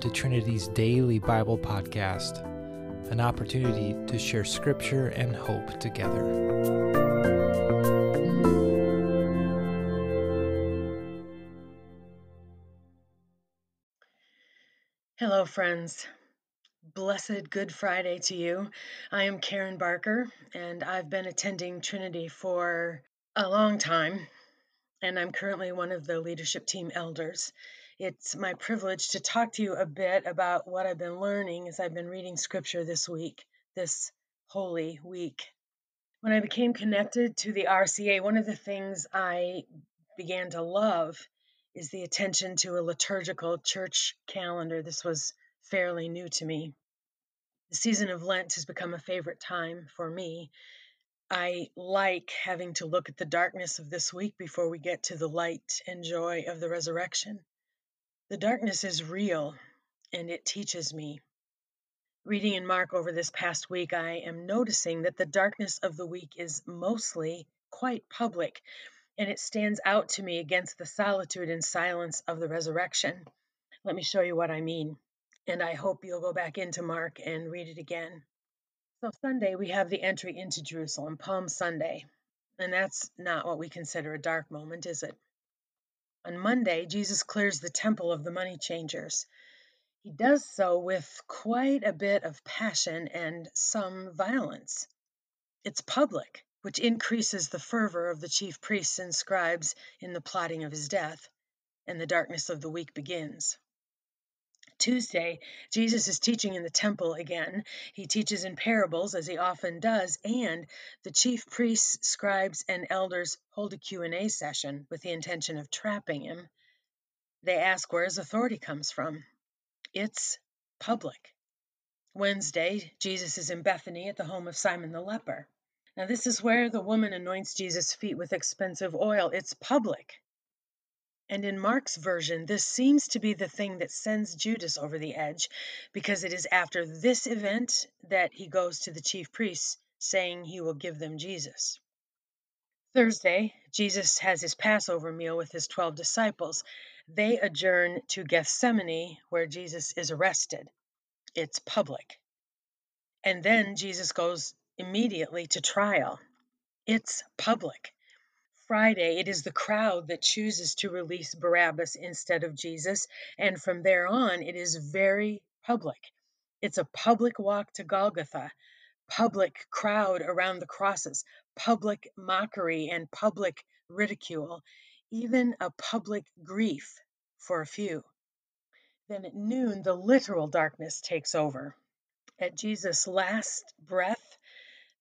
to Trinity's daily Bible podcast, an opportunity to share scripture and hope together. Hello, friends. Blessed Good Friday to you. I am Karen Barker, and I've been attending Trinity for a long time, and I'm currently one of the leadership team elders. It's my privilege to talk to you a bit about what I've been learning as I've been reading scripture this week, this holy week. When I became connected to the RCA, one of the things I began to love is the attention to a liturgical church calendar. This was fairly new to me. The season of Lent has become a favorite time for me. I like having to look at the darkness of this week before we get to the light and joy of the resurrection. The darkness is real and it teaches me. Reading in Mark over this past week, I am noticing that the darkness of the week is mostly quite public, and it stands out to me against the solitude and silence of the resurrection. Let me show you what I mean, and I hope you'll go back into Mark and read it again. So, Sunday, we have the entry into Jerusalem, Palm Sunday, and that's not what we consider a dark moment, is it? On Monday, Jesus clears the temple of the money changers. He does so with quite a bit of passion and some violence. It's public, which increases the fervor of the chief priests and scribes in the plotting of his death, and the darkness of the week begins. Tuesday, Jesus is teaching in the temple again. He teaches in parables as he often does, and the chief priests, scribes, and elders hold a Q&A session with the intention of trapping him. They ask where his authority comes from. It's public. Wednesday, Jesus is in Bethany at the home of Simon the leper. Now, this is where the woman anoints Jesus' feet with expensive oil. It's public. And in Mark's version, this seems to be the thing that sends Judas over the edge, because it is after this event that he goes to the chief priests saying he will give them Jesus. Thursday, Jesus has his Passover meal with his 12 disciples. They adjourn to Gethsemane, where Jesus is arrested. It's public. And then Jesus goes immediately to trial. It's public. Friday, it is the crowd that chooses to release Barabbas instead of Jesus. And from there on, it is very public. It's a public walk to Golgotha, public crowd around the crosses, public mockery and public ridicule, even a public grief for a few. Then at noon, the literal darkness takes over. At Jesus' last breath,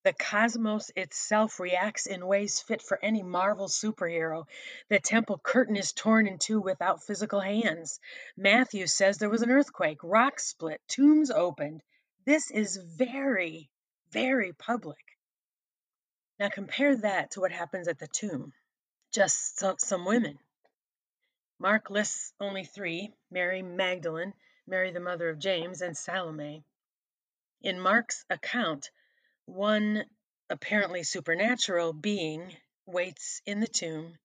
the cosmos itself reacts in ways fit for any Marvel superhero. The temple curtain is torn in two without physical hands. Matthew says there was an earthquake, rocks split, tombs opened. This is very, very public. Now compare that to what happens at the tomb. Just so, some women. Mark lists only three Mary Magdalene, Mary the mother of James, and Salome. In Mark's account, one apparently supernatural being waits in the tomb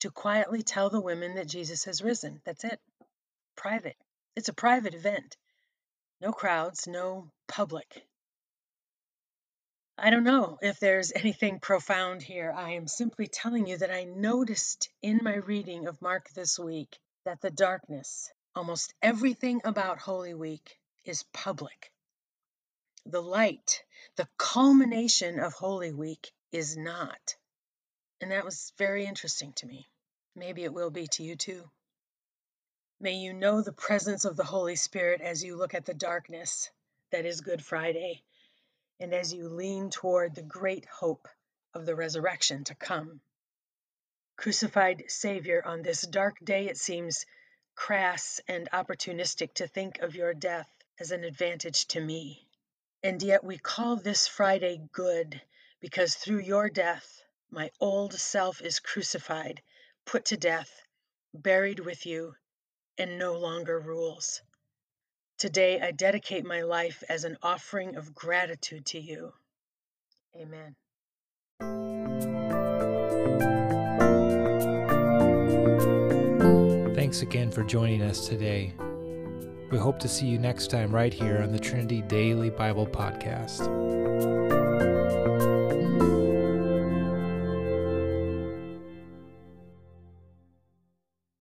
to quietly tell the women that Jesus has risen. That's it. Private. It's a private event. No crowds, no public. I don't know if there's anything profound here. I am simply telling you that I noticed in my reading of Mark this week that the darkness, almost everything about Holy Week, is public. The light, the culmination of Holy Week, is not. And that was very interesting to me. Maybe it will be to you too. May you know the presence of the Holy Spirit as you look at the darkness that is Good Friday and as you lean toward the great hope of the resurrection to come. Crucified Savior, on this dark day it seems crass and opportunistic to think of your death as an advantage to me. And yet we call this Friday good because through your death, my old self is crucified, put to death, buried with you, and no longer rules. Today, I dedicate my life as an offering of gratitude to you. Amen. Thanks again for joining us today. We hope to see you next time right here on the Trinity Daily Bible Podcast.